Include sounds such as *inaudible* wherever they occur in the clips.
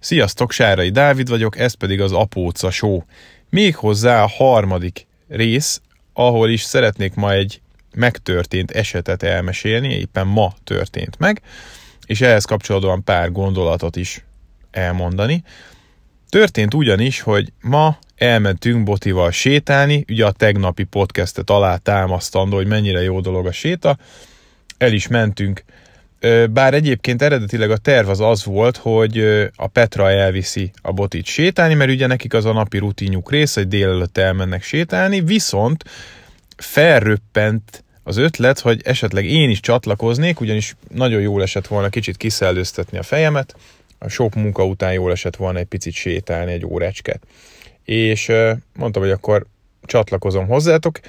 Sziasztok, Sárai Dávid vagyok, ez pedig az Apóca Show. Méghozzá a harmadik rész, ahol is szeretnék ma egy megtörtént esetet elmesélni, éppen ma történt meg, és ehhez kapcsolódóan pár gondolatot is elmondani. Történt ugyanis, hogy ma elmentünk Botival sétálni, ugye a tegnapi podcastet alá támasztandó, hogy mennyire jó dolog a séta, el is mentünk bár egyébként eredetileg a terv az az volt, hogy a Petra elviszi a botit sétálni, mert ugye nekik az a napi rutinjuk része, hogy délelőtt elmennek sétálni, viszont felröppent az ötlet, hogy esetleg én is csatlakoznék, ugyanis nagyon jól esett volna kicsit kiszellőztetni a fejemet, a sok munka után jól esett volna egy picit sétálni egy órácsket. És mondtam, hogy akkor csatlakozom hozzátok.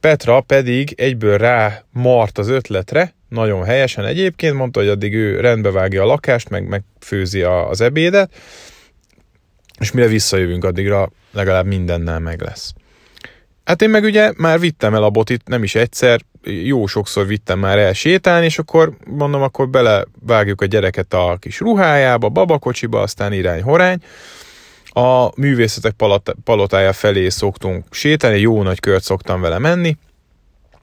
Petra pedig egyből rá mart az ötletre, nagyon helyesen egyébként, mondta, hogy addig ő rendbe vágja a lakást, meg megfőzi a, az ebédet, és mire visszajövünk, addigra legalább mindennel meg lesz. Hát én meg ugye már vittem el a botit, nem is egyszer, jó sokszor vittem már el sétálni, és akkor mondom, akkor belevágjuk a gyereket a kis ruhájába, babakocsiba, aztán irány horány. A művészetek palotája felé szoktunk sétálni, jó nagy kört szoktam vele menni,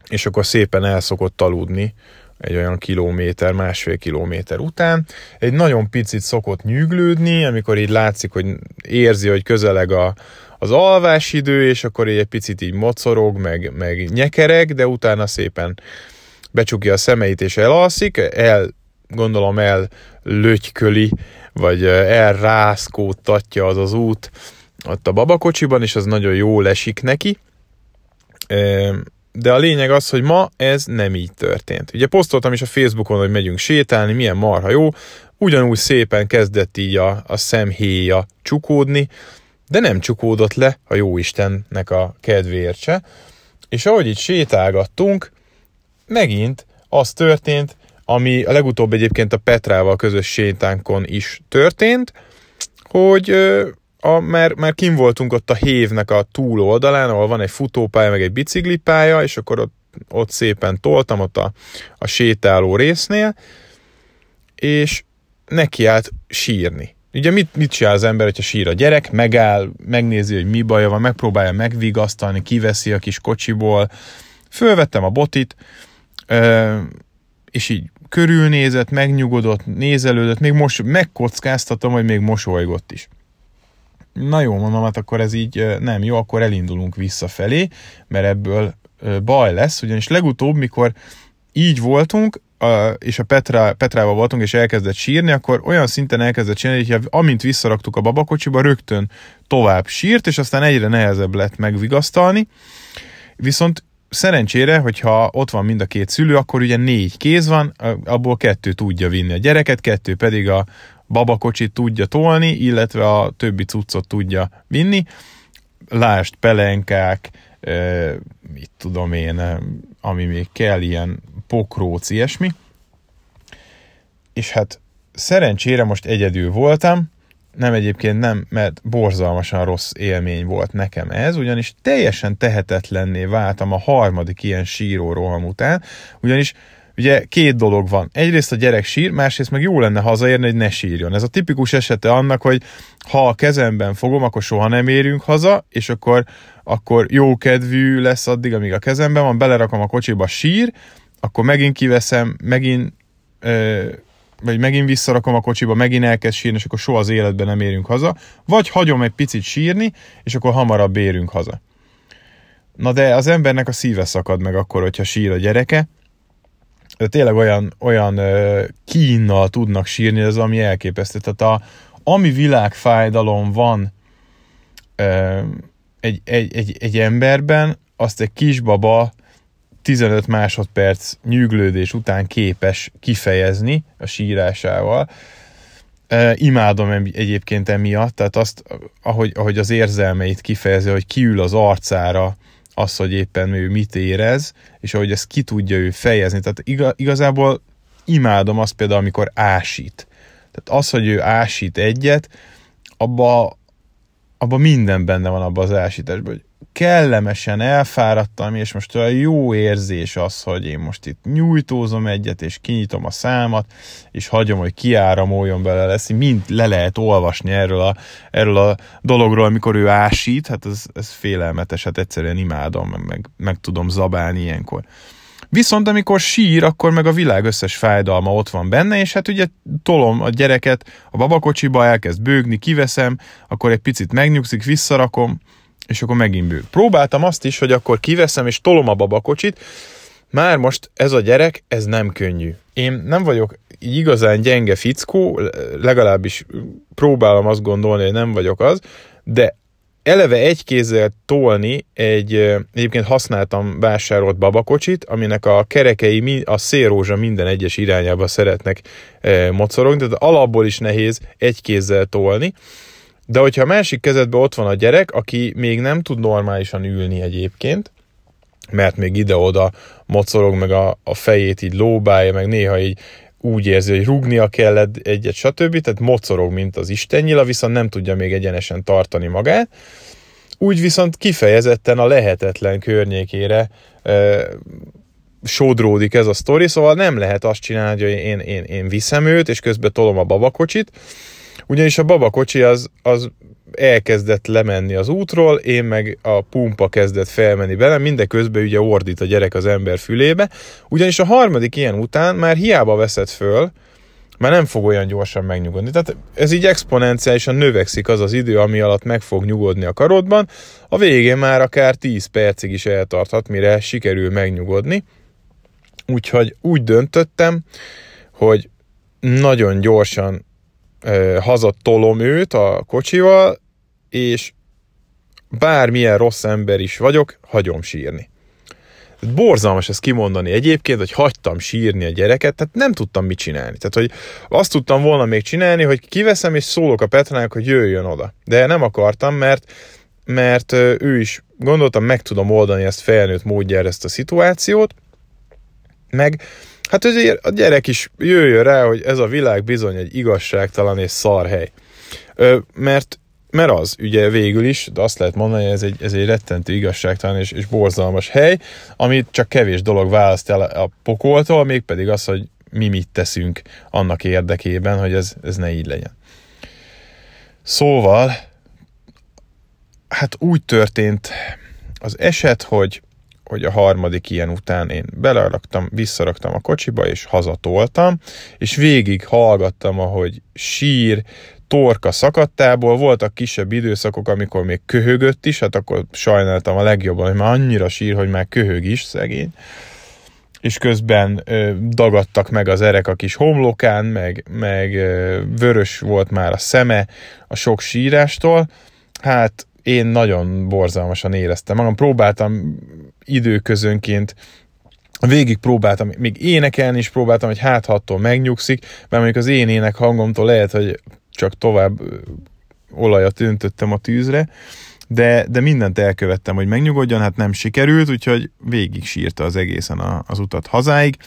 és akkor szépen el szokott aludni egy olyan kilométer, másfél kilométer után. Egy nagyon picit szokott nyűglődni, amikor így látszik, hogy érzi, hogy közeleg a, az alvásidő, és akkor így egy picit így mocorog, meg, meg nyekereg, de utána szépen becsukja a szemeit és elalszik, el, gondolom el lötyköli, vagy elrászkódtatja az az út ott a babakocsiban, és az nagyon jól esik neki de a lényeg az, hogy ma ez nem így történt. Ugye posztoltam is a Facebookon, hogy megyünk sétálni, milyen marha jó, ugyanúgy szépen kezdett így a, a szemhéja csukódni, de nem csukódott le a Jóistennek a kedvéért se. És ahogy itt sétálgattunk, megint az történt, ami a legutóbb egyébként a Petrával közös sétánkon is történt, hogy a, mert, mert kim voltunk ott a hévnek a túloldalán, ahol van egy futópálya, meg egy biciklipálya, és akkor ott, ott szépen toltam ott a, a sétáló résznél, és neki állt sírni. Ugye mit, mit csinál az ember, hogyha sír a gyerek, megáll, megnézi, hogy mi baja van, megpróbálja megvigasztalni, kiveszi a kis kocsiból. Fölvettem a botit, és így körülnézett, megnyugodott, nézelődött, még most megkockáztatom, hogy még mosolygott is. Na jó, mondom, hát akkor ez így nem jó, akkor elindulunk visszafelé, mert ebből baj lesz, ugyanis legutóbb, mikor így voltunk, és a Petra, Petrával voltunk, és elkezdett sírni, akkor olyan szinten elkezdett sírni, hogy amint visszaraktuk a babakocsiba, rögtön tovább sírt, és aztán egyre nehezebb lett megvigasztalni. Viszont szerencsére, hogyha ott van mind a két szülő, akkor ugye négy kéz van, abból kettő tudja vinni a gyereket, kettő pedig a, babakocsit tudja tolni, illetve a többi cuccot tudja vinni. Lást, pelenkák, mit tudom én, ami még kell, ilyen pokróc, ilyesmi. És hát szerencsére most egyedül voltam, nem egyébként nem, mert borzalmasan rossz élmény volt nekem ez, ugyanis teljesen tehetetlenné váltam a harmadik ilyen síró roham után, ugyanis ugye két dolog van. Egyrészt a gyerek sír, másrészt meg jó lenne hazaérni, hogy ne sírjon. Ez a tipikus esete annak, hogy ha a kezemben fogom, akkor soha nem érünk haza, és akkor, akkor jó kedvű lesz addig, amíg a kezemben van, belerakom a kocsiba sír, akkor megint kiveszem, megint ö, vagy megint visszarakom a kocsiba, megint elkezd sírni, és akkor soha az életben nem érünk haza, vagy hagyom egy picit sírni, és akkor hamarabb érünk haza. Na de az embernek a szíve szakad meg akkor, hogyha sír a gyereke, tényleg olyan, olyan kínnal tudnak sírni, ez ami elképesztő. Tehát a, ami világfájdalom van egy, egy, egy, egy emberben, azt egy kisbaba 15 másodperc nyűglődés után képes kifejezni a sírásával. imádom egyébként emiatt, tehát azt, ahogy, ahogy az érzelmeit kifejezi, hogy kiül az arcára, az, hogy éppen ő mit érez, és ahogy ezt ki tudja ő fejezni. Tehát igazából imádom azt például, amikor ásít. Tehát az, hogy ő ásít egyet, abba, abba minden benne van abban az ásításban, hogy kellemesen elfáradtam, és most olyan jó érzés az, hogy én most itt nyújtózom egyet, és kinyitom a számat, és hagyom, hogy kiáramoljon bele lesz, mind le lehet olvasni erről a, erről a dologról, amikor ő ásít, hát ez, ez félelmetes, hát egyszerűen imádom, meg, meg, meg tudom zabálni ilyenkor. Viszont amikor sír, akkor meg a világ összes fájdalma ott van benne, és hát ugye tolom a gyereket a babakocsiba, elkezd bőgni, kiveszem, akkor egy picit megnyugszik, visszarakom, és akkor megint bőg. Próbáltam azt is, hogy akkor kiveszem és tolom a babakocsit, már most ez a gyerek, ez nem könnyű. Én nem vagyok igazán gyenge fickó, legalábbis próbálom azt gondolni, hogy nem vagyok az, de eleve egy kézzel tolni egy, egyébként használtam vásárolt babakocsit, aminek a kerekei, a szélrózsa minden egyes irányába szeretnek mocorogni, tehát alapból is nehéz egy kézzel tolni, de hogyha a másik kezedben ott van a gyerek, aki még nem tud normálisan ülni egyébként, mert még ide-oda mocorog, meg a, a fejét így lóbálja, meg néha így úgy érzi, hogy rúgnia kell egyet, stb. Tehát mocorog, mint az istennyila, viszont nem tudja még egyenesen tartani magát. Úgy viszont kifejezetten a lehetetlen környékére e, sodródik ez a sztori, szóval nem lehet azt csinálni, hogy én, én, én viszem őt, és közben tolom a babakocsit, ugyanis a babakocsi az, az elkezdett lemenni az útról, én meg a pumpa kezdett felmenni bele, mindeközben ugye ordít a gyerek az ember fülébe, ugyanis a harmadik ilyen után már hiába veszed föl, már nem fog olyan gyorsan megnyugodni. Tehát ez így exponenciálisan növekszik az az idő, ami alatt meg fog nyugodni a karodban, a végén már akár 10 percig is eltarthat, mire sikerül megnyugodni. Úgyhogy úgy döntöttem, hogy nagyon gyorsan hazatolom őt a kocsival, és bármilyen rossz ember is vagyok, hagyom sírni. Borzalmas ezt kimondani egyébként, hogy hagytam sírni a gyereket, tehát nem tudtam mit csinálni. Tehát, hogy azt tudtam volna még csinálni, hogy kiveszem és szólok a Petrának, hogy jöjjön oda. De nem akartam, mert, mert ő is gondoltam, meg tudom oldani ezt felnőtt módjára ezt a szituációt, meg Hát azért a gyerek is jöjjön rá, hogy ez a világ bizony egy igazságtalan és szar hely. Ö, mert, mert az, ugye végül is, de azt lehet mondani, hogy ez egy, ez egy rettentő igazságtalan és, és borzalmas hely, amit csak kevés dolog választ el a pokoltól, mégpedig az, hogy mi mit teszünk annak érdekében, hogy ez, ez ne így legyen. Szóval, hát úgy történt az eset, hogy hogy a harmadik ilyen után én beleraktam, visszaraktam a kocsiba, és hazatoltam, és végig hallgattam, ahogy sír, torka szakadtából, voltak kisebb időszakok, amikor még köhögött is, hát akkor sajnáltam a legjobban, hogy már annyira sír, hogy már köhög is, szegény. És közben ö, dagadtak meg az erek a kis homlokán, meg, meg ö, vörös volt már a szeme a sok sírástól. Hát én nagyon borzalmasan éreztem magam. Próbáltam időközönként végig próbáltam, még énekelni is próbáltam, hogy hát attól megnyugszik, mert mondjuk az én ének hangomtól lehet, hogy csak tovább olajat öntöttem a tűzre, de, de mindent elkövettem, hogy megnyugodjon, hát nem sikerült, úgyhogy végig sírta az egészen a, az utat hazáig,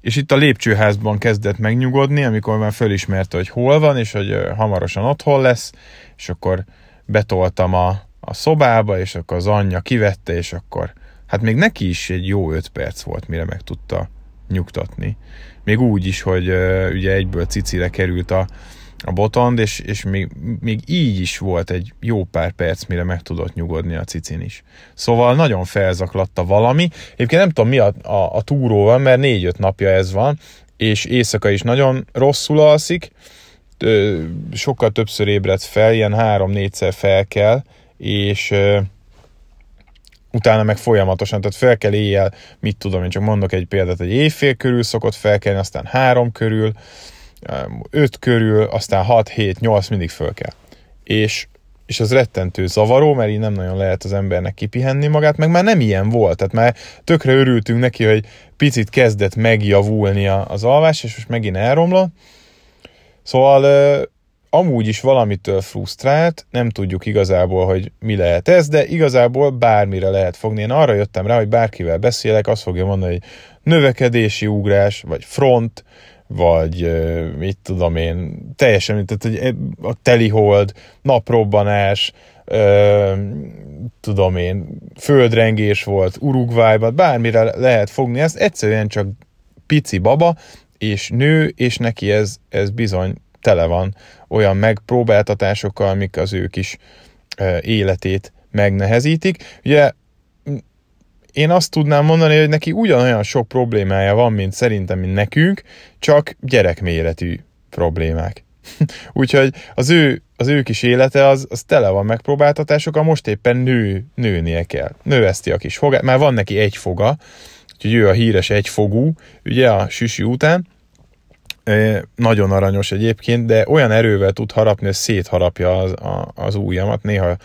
és itt a lépcsőházban kezdett megnyugodni, amikor már fölismerte, hogy hol van, és hogy hamarosan otthon lesz, és akkor betoltam a, a szobába, és akkor az anyja kivette, és akkor hát még neki is egy jó öt perc volt, mire meg tudta nyugtatni. Még úgy is, hogy uh, ugye egyből cicire került a, a botond, és, és még, még így is volt egy jó pár perc, mire meg tudott nyugodni a cicin is. Szóval nagyon felzaklatta valami. Egyébként nem tudom mi a, a, a túró van, mert négy-öt napja ez van, és éjszaka is nagyon rosszul alszik, sokkal többször ébred fel, ilyen három-négyszer fel kell, és utána meg folyamatosan, tehát fel kell éjjel, mit tudom én, csak mondok egy példát, egy éjfél körül szokott felkelni, aztán három körül, öt körül, aztán hat, hét, nyolc mindig föl kell. És, és az rettentő zavaró, mert így nem nagyon lehet az embernek kipihenni magát, meg már nem ilyen volt, tehát már tökre örültünk neki, hogy picit kezdett megjavulni az alvás, és most megint elromlott, Szóval amúgy is valamitől frusztrált, nem tudjuk igazából, hogy mi lehet ez, de igazából bármire lehet fogni. Én arra jöttem rá, hogy bárkivel beszélek, azt fogja mondani, hogy növekedési ugrás, vagy front, vagy mit tudom én, teljesen, tehát hogy a telihold, naprobbanás, tudom én, földrengés volt Uruguayban, bármire lehet fogni ezt, egyszerűen csak pici baba, és nő, és neki ez, ez bizony tele van olyan megpróbáltatásokkal, amik az ő kis életét megnehezítik. Ugye én azt tudnám mondani, hogy neki ugyanolyan sok problémája van, mint szerintem, mint nekünk, csak gyerekméretű problémák. *laughs* Úgyhogy az ő, az ő kis élete az, az tele van megpróbáltatásokkal, most éppen nő, nőnie kell. Növeszti a kis fogát, már van neki egy foga, úgyhogy ő a híres egyfogú, ugye a süsi után, nagyon aranyos egyébként, de olyan erővel tud harapni, hogy szétharapja az, a, az ujjamat, néha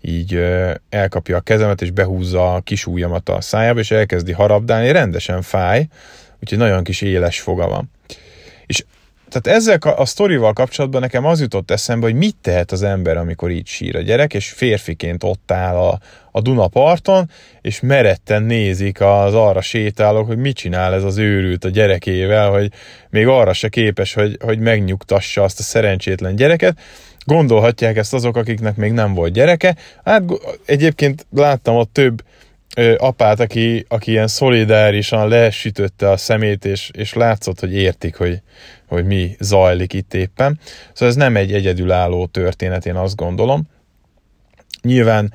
így elkapja a kezemet, és behúzza a kis ujjamat a szájába, és elkezdi harapdálni, rendesen fáj, úgyhogy nagyon kis éles foga van. És tehát ezzel a, a sztorival kapcsolatban nekem az jutott eszembe, hogy mit tehet az ember, amikor így sír a gyerek, és férfiként ott áll a, a Duna parton, és meretten nézik az arra sétálók, hogy mit csinál ez az őrült a gyerekével, hogy még arra se képes, hogy, hogy megnyugtassa azt a szerencsétlen gyereket. Gondolhatják ezt azok, akiknek még nem volt gyereke. Hát egyébként láttam ott több apát, aki, aki ilyen szolidárisan lesütötte a szemét, és, és látszott, hogy értik, hogy, hogy mi zajlik itt éppen. Szóval ez nem egy egyedülálló történet, én azt gondolom. Nyilván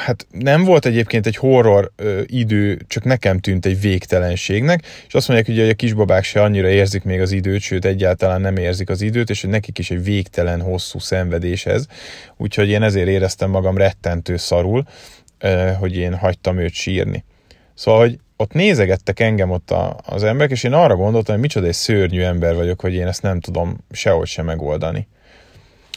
hát nem volt egyébként egy horror ö, idő, csak nekem tűnt egy végtelenségnek, és azt mondják, hogy a kisbabák se annyira érzik még az időt, sőt egyáltalán nem érzik az időt, és hogy nekik is egy végtelen hosszú szenvedés ez, úgyhogy én ezért éreztem magam rettentő szarul, hogy én hagytam őt sírni. Szóval, hogy ott nézegettek engem ott a, az emberek, és én arra gondoltam, hogy micsoda egy szörnyű ember vagyok, hogy én ezt nem tudom sehogy sem megoldani.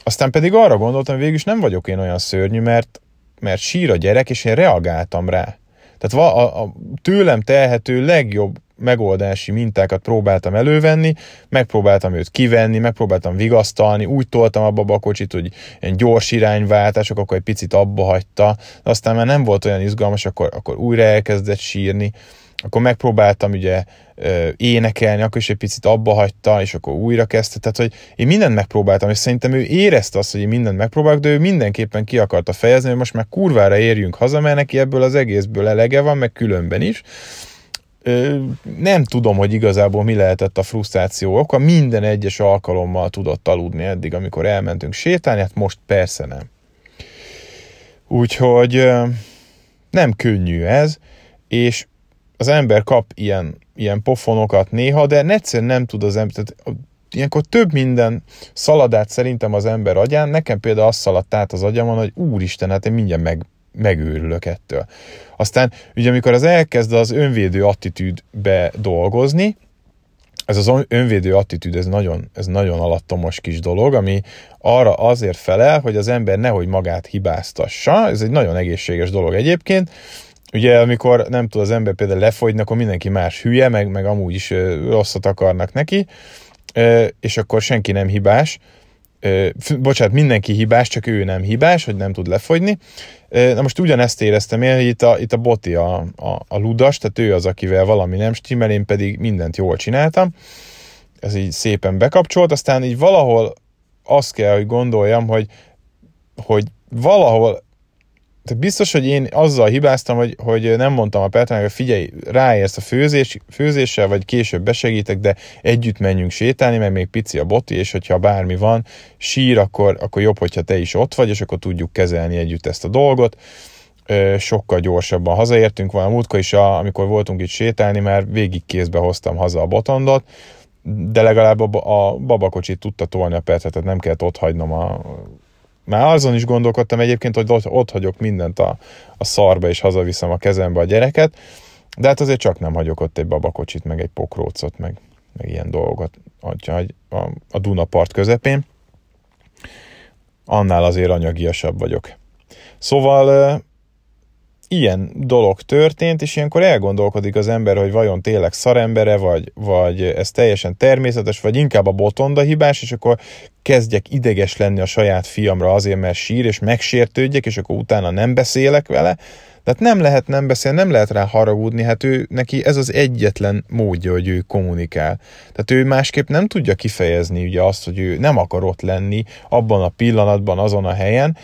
Aztán pedig arra gondoltam, hogy végülis nem vagyok én olyan szörnyű, mert mert sír a gyerek, és én reagáltam rá. Tehát a, a tőlem telhető legjobb megoldási mintákat próbáltam elővenni, megpróbáltam őt kivenni, megpróbáltam vigasztalni, úgy toltam a babakocsit, hogy egy gyors irányváltások, akkor egy picit abba hagyta, de aztán már nem volt olyan izgalmas, akkor, akkor újra elkezdett sírni akkor megpróbáltam ugye énekelni, akkor is egy picit abba hagyta, és akkor újra kezdte. Tehát, hogy én mindent megpróbáltam, és szerintem ő érezte azt, hogy én mindent megpróbálok, de ő mindenképpen ki akarta fejezni, hogy most már kurvára érjünk haza, mert neki ebből az egészből elege van, meg különben is. Nem tudom, hogy igazából mi lehetett a frusztráció oka, minden egyes alkalommal tudott aludni eddig, amikor elmentünk sétálni, hát most persze nem. Úgyhogy nem könnyű ez, és az ember kap ilyen, ilyen pofonokat néha, de egyszerűen nem tud az ember, tehát ilyenkor több minden szaladát szerintem az ember agyán, nekem például az szaladt át az agyamon, hogy úristen, hát én mindjárt meg, megőrülök ettől. Aztán ugye amikor az elkezd az önvédő attitűdbe dolgozni, ez az önvédő attitűd, ez nagyon, ez nagyon alattomos kis dolog, ami arra azért felel, hogy az ember nehogy magát hibáztassa, ez egy nagyon egészséges dolog egyébként, Ugye, amikor nem tud az ember például lefogyni, akkor mindenki más hülye, meg, meg amúgy is rosszat akarnak neki, és akkor senki nem hibás. Bocsánat, mindenki hibás, csak ő nem hibás, hogy nem tud lefogyni. Na most ugyanezt éreztem én, hogy itt a, itt a Boti a, a, a ludas, tehát ő az, akivel valami nem stimmel, én pedig mindent jól csináltam. Ez így szépen bekapcsolt, aztán így valahol azt kell, hogy gondoljam, hogy, hogy valahol tehát biztos, hogy én azzal hibáztam, hogy, hogy nem mondtam a Petrának, hogy figyelj, ráérsz a főzés, főzéssel, vagy később besegítek, de együtt menjünk sétálni, mert még pici a boti, és hogyha bármi van, sír, akkor, akkor jobb, hogyha te is ott vagy, és akkor tudjuk kezelni együtt ezt a dolgot. Sokkal gyorsabban hazaértünk, van a múltkor is, amikor voltunk itt sétálni, már végig kézbe hoztam haza a botondot, de legalább a, a babakocsit tudta tolni a Petra, tehát nem kellett ott hagynom a már azon is gondolkodtam egyébként, hogy ott, ott hagyok mindent a, a szarba, és hazaviszem a kezembe a gyereket, de hát azért csak nem hagyok ott egy babakocsit, meg egy pokrócot, meg, meg ilyen dolgokat a, a, a Duna part közepén. Annál azért anyagiasabb vagyok. Szóval ilyen dolog történt, és ilyenkor elgondolkodik az ember, hogy vajon tényleg szarembere, vagy, vagy ez teljesen természetes, vagy inkább a botonda hibás, és akkor kezdjek ideges lenni a saját fiamra azért, mert sír, és megsértődjek, és akkor utána nem beszélek vele. Tehát nem lehet nem beszélni, nem lehet rá haragudni, hát ő, neki ez az egyetlen módja, hogy ő kommunikál. Tehát ő másképp nem tudja kifejezni ugye azt, hogy ő nem akar ott lenni abban a pillanatban, azon a helyen.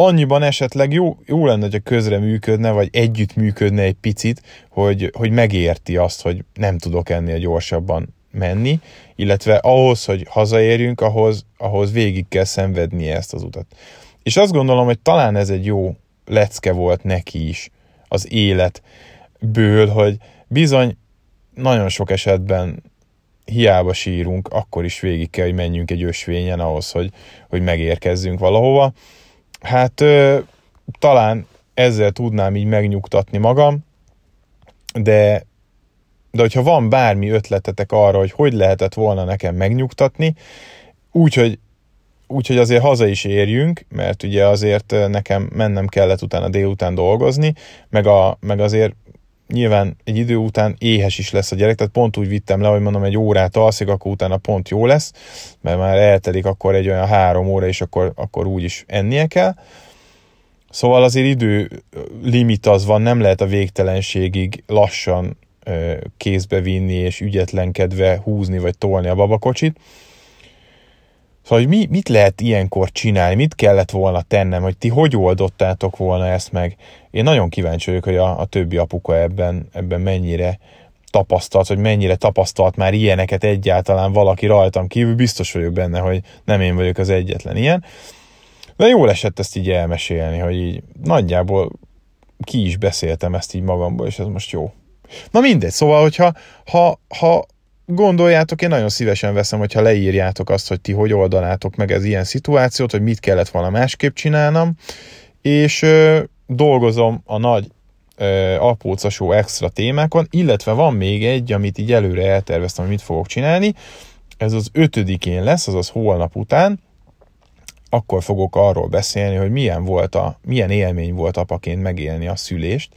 Annyiban esetleg jó, jó lenne, hogyha közre működne, vagy együtt működne egy picit, hogy, hogy megérti azt, hogy nem tudok ennél gyorsabban menni, illetve ahhoz, hogy hazaérjünk, ahhoz, ahhoz végig kell szenvednie ezt az utat. És azt gondolom, hogy talán ez egy jó lecke volt neki is az életből, hogy bizony nagyon sok esetben hiába sírunk, akkor is végig kell, hogy menjünk egy ösvényen ahhoz, hogy, hogy megérkezzünk valahova. Hát ö, talán ezzel tudnám így megnyugtatni magam, de, de hogyha van bármi ötletetek arra, hogy hogy lehetett volna nekem megnyugtatni, úgyhogy úgyhogy azért haza is érjünk, mert ugye azért nekem mennem kellett utána délután dolgozni, meg, a, meg azért nyilván egy idő után éhes is lesz a gyerek, tehát pont úgy vittem le, hogy mondom, egy órát alszik, akkor utána pont jó lesz, mert már eltelik akkor egy olyan három óra, és akkor, akkor úgy is ennie kell. Szóval azért idő limit az van, nem lehet a végtelenségig lassan kézbe vinni és ügyetlenkedve húzni vagy tolni a babakocsit. Szóval, hogy mi, mit lehet ilyenkor csinálni, mit kellett volna tennem, hogy ti hogy oldottátok volna ezt meg. Én nagyon kíváncsi vagyok, hogy a, a többi apuka ebben, ebben mennyire tapasztalt, hogy mennyire tapasztalt már ilyeneket egyáltalán valaki rajtam kívül, biztos vagyok benne, hogy nem én vagyok az egyetlen ilyen. De jól esett ezt így elmesélni, hogy így nagyjából ki is beszéltem ezt így magamból, és ez most jó. Na mindegy, szóval, hogyha ha, ha gondoljátok, én nagyon szívesen veszem, hogyha leírjátok azt, hogy ti hogy oldanátok meg ez ilyen szituációt, hogy mit kellett volna másképp csinálnom, és ö, dolgozom a nagy ö, apócasó extra témákon, illetve van még egy, amit így előre elterveztem, hogy mit fogok csinálni, ez az ötödikén lesz, azaz holnap után, akkor fogok arról beszélni, hogy milyen volt a, milyen élmény volt apaként megélni a szülést,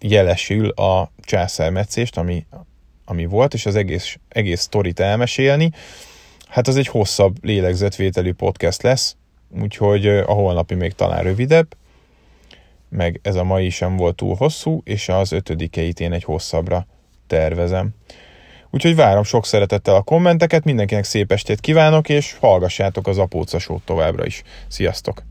jelesül a császármetszést, ami ami volt, és az egész, egész sztorit elmesélni, hát az egy hosszabb lélegzetvételű podcast lesz, úgyhogy a holnapi még talán rövidebb, meg ez a mai sem volt túl hosszú, és az ötödikeit én egy hosszabbra tervezem. Úgyhogy várom sok szeretettel a kommenteket, mindenkinek szép estét kívánok, és hallgassátok az apócasót továbbra is. Sziasztok!